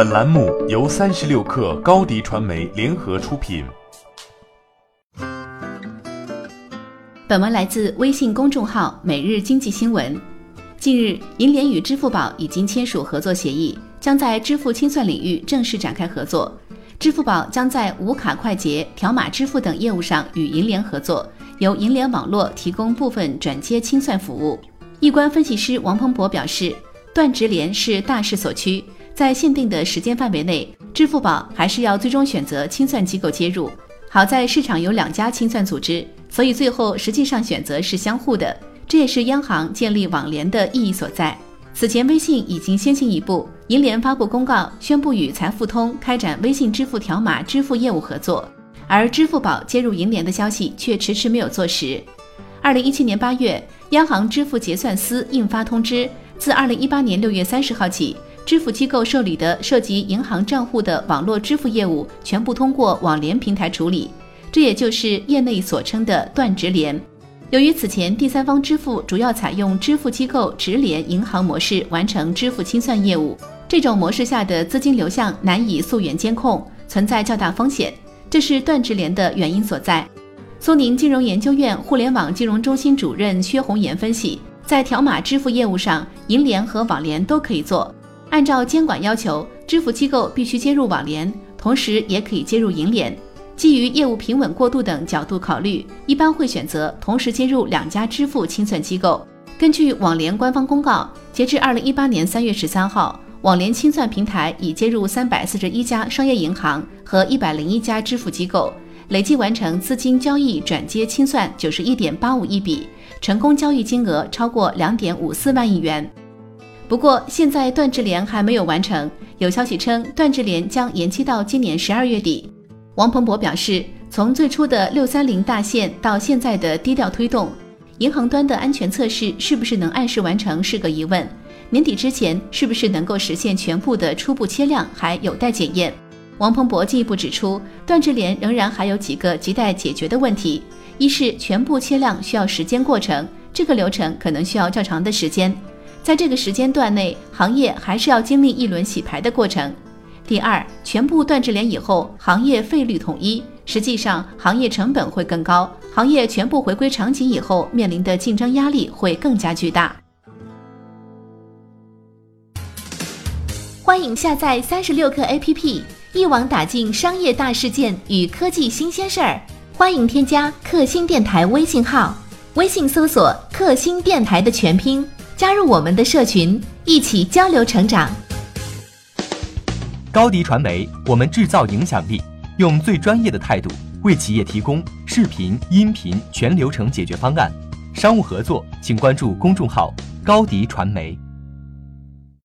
本栏目由三十六氪高低传媒联合出品。本文来自微信公众号《每日经济新闻》。近日，银联与支付宝已经签署合作协议，将在支付清算领域正式展开合作。支付宝将在无卡快捷、条码支付等业务上与银联合作，由银联网络提供部分转接清算服务。易观分析师王鹏博表示，断直连是大势所趋。在限定的时间范围内，支付宝还是要最终选择清算机构接入。好在市场有两家清算组织，所以最后实际上选择是相互的。这也是央行建立网联的意义所在。此前，微信已经先行一步，银联发布公告宣布与财付通开展微信支付条码支付业务合作，而支付宝接入银联的消息却迟迟没有坐实。二零一七年八月，央行支付结算司印发通知，自二零一八年六月三十号起。支付机构受理的涉及银行账户的网络支付业务，全部通过网联平台处理，这也就是业内所称的断直连。由于此前第三方支付主要采用支付机构直连银行模式完成支付清算业务，这种模式下的资金流向难以溯源监控，存在较大风险，这是断直连的原因所在。苏宁金融研究院互联网金融中心主任薛红岩分析，在条码支付业务上，银联和网联都可以做。按照监管要求，支付机构必须接入网联，同时也可以接入银联。基于业务平稳过渡等角度考虑，一般会选择同时接入两家支付清算机构。根据网联官方公告，截至二零一八年三月十三号，网联清算平台已接入三百四十一家商业银行和一百零一家支付机构，累计完成资金交易转接清算九十一点八五亿笔，成功交易金额超过两点五四万亿元。不过，现在断直连还没有完成。有消息称，断直连将延期到今年十二月底。王鹏博表示，从最初的六三零大限到现在的低调推动，银行端的安全测试是不是能按时完成是个疑问。年底之前是不是能够实现全部的初步切量，还有待检验。王鹏博进一步指出，断直联仍然还有几个亟待解决的问题：一是全部切量需要时间过程，这个流程可能需要较长的时间。在这个时间段内，行业还是要经历一轮洗牌的过程。第二，全部断直联以后，行业费率统一，实际上行业成本会更高。行业全部回归场景以后，面临的竞争压力会更加巨大。欢迎下载三十六课 APP，一网打尽商业大事件与科技新鲜事儿。欢迎添加克星电台微信号，微信搜索“克星电台”的全拼。加入我们的社群，一起交流成长。高迪传媒，我们制造影响力，用最专业的态度为企业提供视频、音频全流程解决方案。商务合作，请关注公众号高迪传媒。